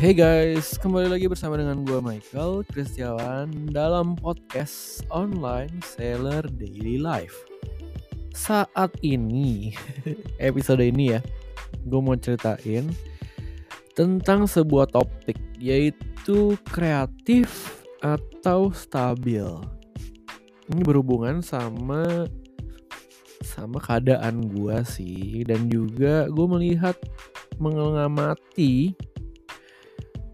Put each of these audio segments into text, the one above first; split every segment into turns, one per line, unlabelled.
Hey guys, kembali lagi bersama dengan gue Michael Kristiawan dalam podcast online Seller Daily Life. Saat ini, episode ini ya, gue mau ceritain tentang sebuah topik yaitu kreatif atau stabil. Ini berhubungan sama sama keadaan gue sih dan juga gue melihat mengamati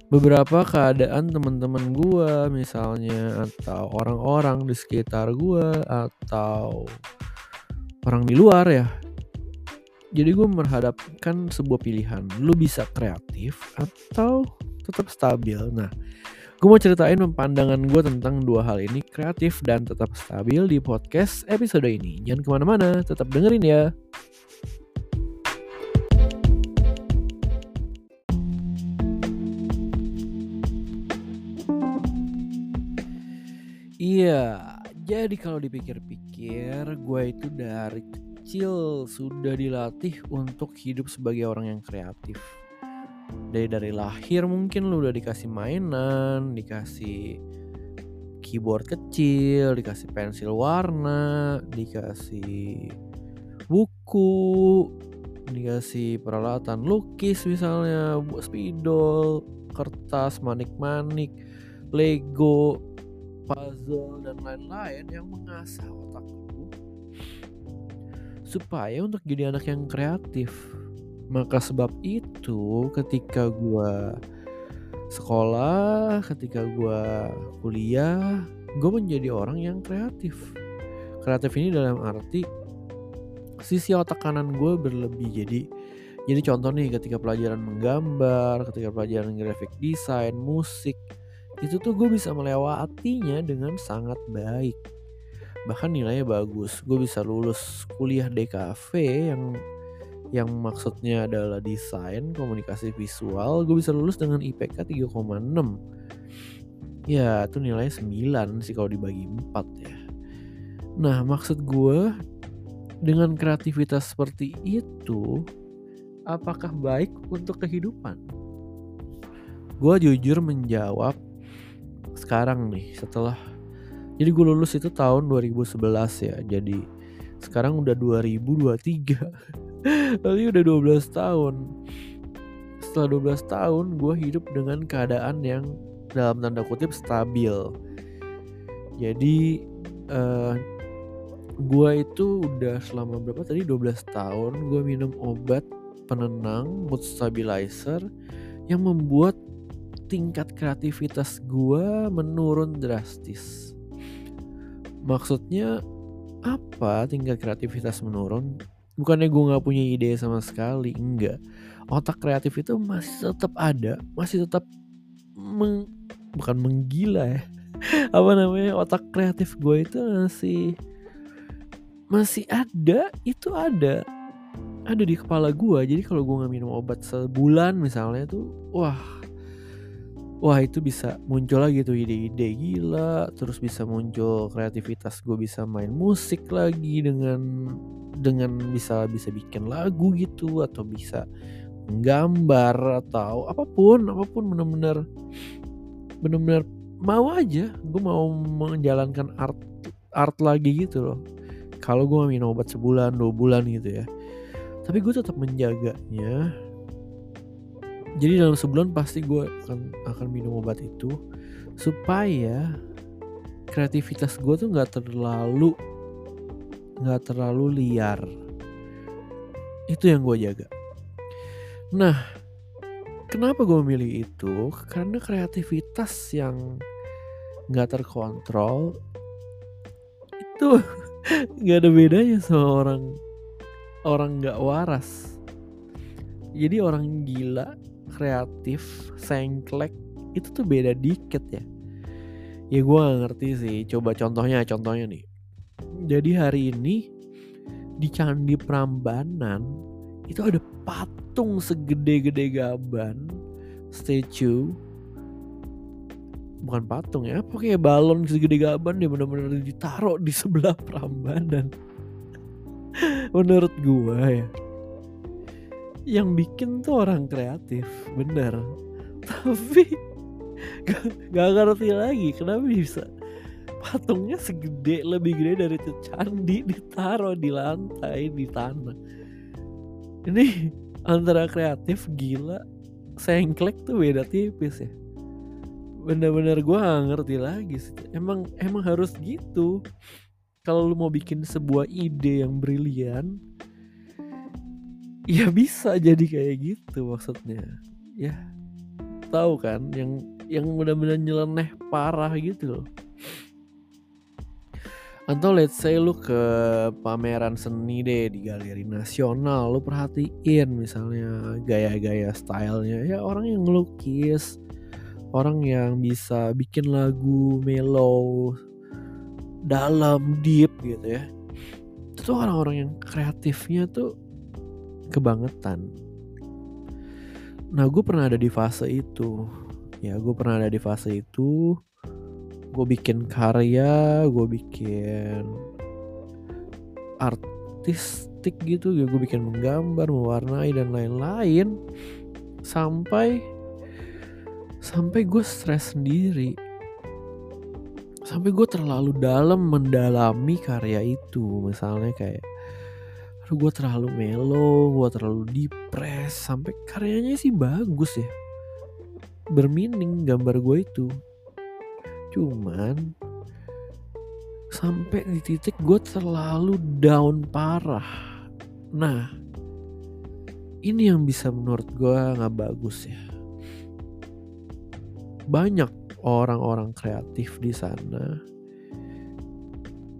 beberapa keadaan teman-teman gue misalnya atau orang-orang di sekitar gue atau orang di luar ya. Jadi gue menghadapkan sebuah pilihan. Lu bisa kreatif atau tetap stabil. Nah gue mau ceritain pandangan gue tentang dua hal ini kreatif dan tetap stabil di podcast episode ini. Jangan ke mana-mana tetap dengerin ya Iya, jadi kalau dipikir-pikir, gue itu dari kecil sudah dilatih untuk hidup sebagai orang yang kreatif. Dari dari lahir mungkin lu udah dikasih mainan, dikasih keyboard kecil, dikasih pensil warna, dikasih buku, dikasih peralatan lukis misalnya, spidol, kertas, manik-manik, Lego, puzzle dan lain-lain yang mengasah otakku supaya untuk jadi anak yang kreatif. Maka sebab itu ketika gue sekolah, ketika gue kuliah, gue menjadi orang yang kreatif. Kreatif ini dalam arti sisi otak kanan gue berlebih. Jadi jadi contoh nih ketika pelajaran menggambar, ketika pelajaran graphic design, musik, itu tuh gue bisa melewatinya dengan sangat baik. Bahkan nilainya bagus. Gue bisa lulus kuliah DKV yang yang maksudnya adalah desain komunikasi visual. Gue bisa lulus dengan IPK 3,6 ya itu nilainya 9 sih kalau dibagi 4 ya. Nah maksud gue dengan kreativitas seperti itu apakah baik untuk kehidupan? Gue jujur menjawab sekarang nih setelah jadi gue lulus itu tahun 2011 ya jadi sekarang udah 2023 Berarti udah 12 tahun. Setelah 12 tahun gue hidup dengan keadaan yang dalam tanda kutip stabil. Jadi uh, gue itu udah selama berapa tadi 12 tahun gue minum obat penenang mood stabilizer yang membuat tingkat kreativitas gue menurun drastis. Maksudnya apa tingkat kreativitas menurun? Bukannya gue gak punya ide sama sekali, enggak. Otak kreatif itu masih tetap ada, masih tetap meng, bukan menggila ya. apa namanya otak kreatif gue itu masih masih ada, itu ada ada di kepala gue jadi kalau gue nggak minum obat sebulan misalnya tuh wah wah itu bisa muncul lagi tuh ide-ide gila terus bisa muncul kreativitas gue bisa main musik lagi dengan dengan bisa bisa bikin lagu gitu atau bisa gambar atau apa pun apa pun bener-bener bener-bener mau aja gue mau menjalankan art art lagi gitu loh. Kalau gue minum obat sebulan dua bulan gitu ya. Tapi gue tetap menjaganya jadi dalam sebulan pasti gue akan akan minum obat itu supaya kreativitas gue tuh nggak terlalu nggak terlalu liar. Itu yang gue jaga. Nah kenapa gue memilih itu? Karena kreativitas yang nggak terkontrol itu nggak ada bedanya sama orang orang nggak waras. Jadi orang gila kreatif sengklek itu tuh beda dikit ya. Ya gue gak ngerti sih. Coba contohnya contohnya nih. Jadi hari ini di Candi Prambanan itu ada patung segede-gede gaban statue. Bukan patung ya kayak balon segede gaban dia benar-benar ditaruh di sebelah Prambanan. Menurut gue ya yang bikin tuh orang kreatif bener. Tapi gak, gak ngerti lagi kenapa bisa patungnya segede lebih gede dari itu candi ditaruh di lantai di tanah. Ini antara kreatif gila sengklek tuh beda tipis ya. Bener-bener gue gak ngerti lagi sih. emang emang harus gitu. Kalau lu mau bikin sebuah ide yang brilian ya bisa jadi kayak gitu maksudnya. Ya tahu kan yang yang benar-benar nyeleneh parah gitu loh. Atau let's say lu ke pameran seni deh di galeri nasional lu perhatiin misalnya gaya-gaya stylenya. Ya orang yang ngelukis orang yang bisa bikin lagu mellow dalam deep gitu ya. Itu orang-orang yang kreatifnya tuh kebangetan. Nah gue pernah ada di fase itu. Ya gue pernah ada di fase itu. Gue bikin karya gue bikin artistik gitu ya. Gue bikin menggambar mewarnai dan lain-lain. Sampai sampai gue stres sendiri. Sampai gue terlalu dalam mendalami karya itu. Misalnya kayak gue terlalu melo gue terlalu depres sampai karyanya sih bagus ya. Bermining gambar gue itu. Cuman sampai di titik gue terlalu down parah. Nah ini yang bisa menurut gue nggak bagus ya. Banyak orang-orang kreatif di sana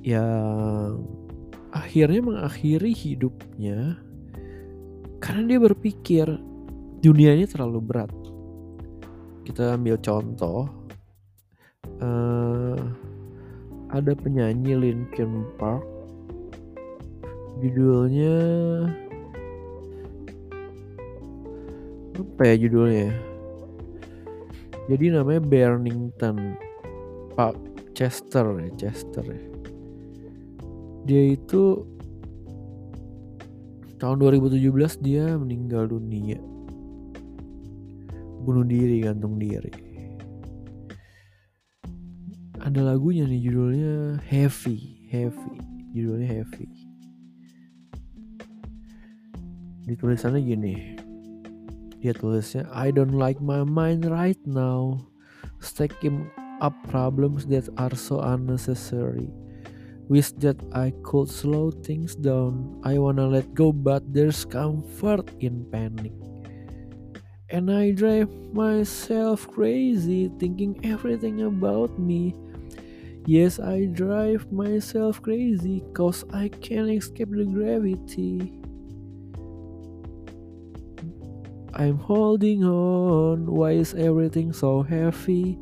yang akhirnya mengakhiri hidupnya karena dia berpikir dunia ini terlalu berat. Kita ambil contoh, uh, ada penyanyi Linkin Park, judulnya apa ya judulnya? Jadi namanya Burnington, Pak Chester ya, Chester ya dia itu tahun 2017 dia meninggal dunia. Bunuh diri gantung diri. Ada lagunya nih judulnya Heavy Heavy. Judulnya Heavy. Ditulisannya gini. Dia tulisnya I don't like my mind right now. Stacking up problems that are so unnecessary Wish that I could slow things down. I wanna let go, but there's comfort in panic. And I drive myself crazy thinking everything about me. Yes, I drive myself crazy cause I can't escape the gravity. I'm holding on, why is everything so heavy?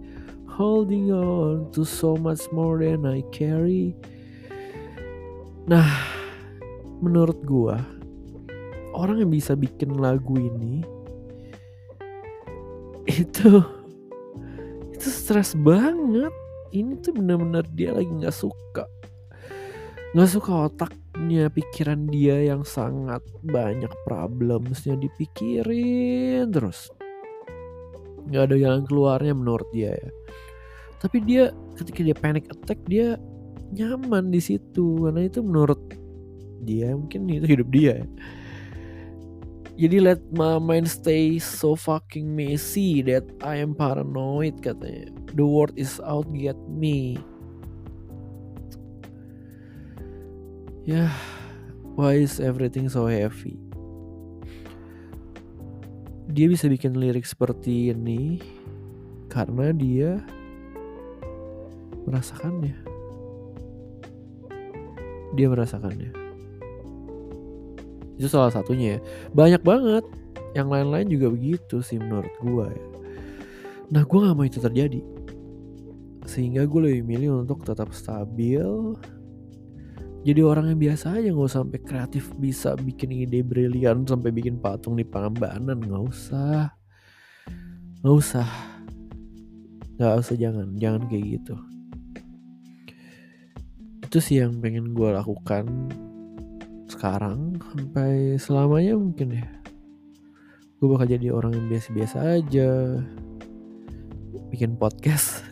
Holding on to so much more than I carry. Nah, menurut gua orang yang bisa bikin lagu ini itu itu stres banget. Ini tuh bener-bener dia lagi nggak suka, nggak suka otaknya, pikiran dia yang sangat banyak problemsnya dipikirin terus. Nggak ada jalan keluarnya menurut dia ya. Tapi dia ketika dia panic attack dia nyaman di situ karena itu menurut dia mungkin itu hidup dia jadi let my mind stay so fucking messy that I am paranoid katanya. The world is out get me. Ya yeah, why is everything so heavy? Dia bisa bikin lirik seperti ini karena dia merasakannya dia merasakannya. Itu salah satunya ya. Banyak banget. Yang lain-lain juga begitu sih menurut gue ya. Nah gue gak mau itu terjadi. Sehingga gue lebih milih untuk tetap stabil. Jadi orang yang biasa aja nggak usah sampai kreatif bisa bikin ide brilian sampai bikin patung di Pangambanan nggak usah. Nggak usah. Nggak usah jangan. Jangan kayak gitu itu sih yang pengen gue lakukan sekarang sampai selamanya mungkin ya. Gue bakal jadi orang yang biasa-biasa aja. Bikin podcast.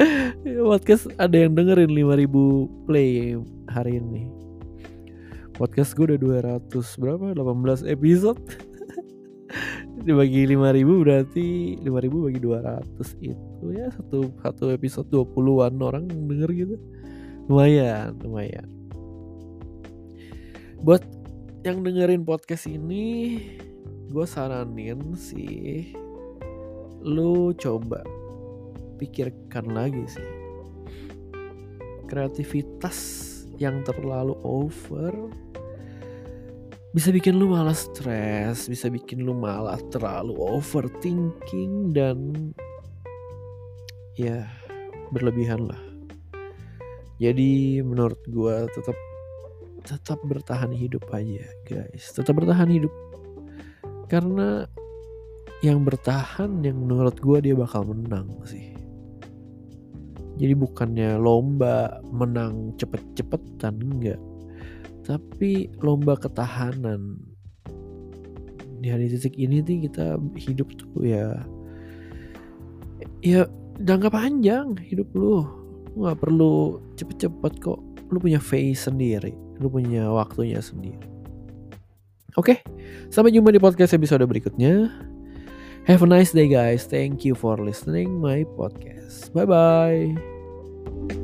Podcast ada yang dengerin 5000 play hari ini. Podcast gue udah 200 berapa? 18 episode. Dibagi 5000 berarti 5000 bagi 200 itu ya satu satu episode 20-an orang denger gitu lumayan lumayan buat yang dengerin podcast ini gue saranin sih lu coba pikirkan lagi sih kreativitas yang terlalu over bisa bikin lu malah stres, bisa bikin lu malah terlalu overthinking dan ya berlebihan lah. Jadi menurut gue tetap tetap bertahan hidup aja guys, tetap bertahan hidup. Karena yang bertahan yang menurut gue dia bakal menang sih. Jadi bukannya lomba menang cepet-cepetan enggak. Tapi lomba ketahanan. Di hari titik ini nih kita hidup tuh ya ya jangka panjang hidup lu nggak perlu cepet-cepet kok. Lu punya face sendiri. Lu punya waktunya sendiri. Oke sampai jumpa di podcast episode berikutnya. Have a nice day guys. Thank you for listening my podcast. Bye bye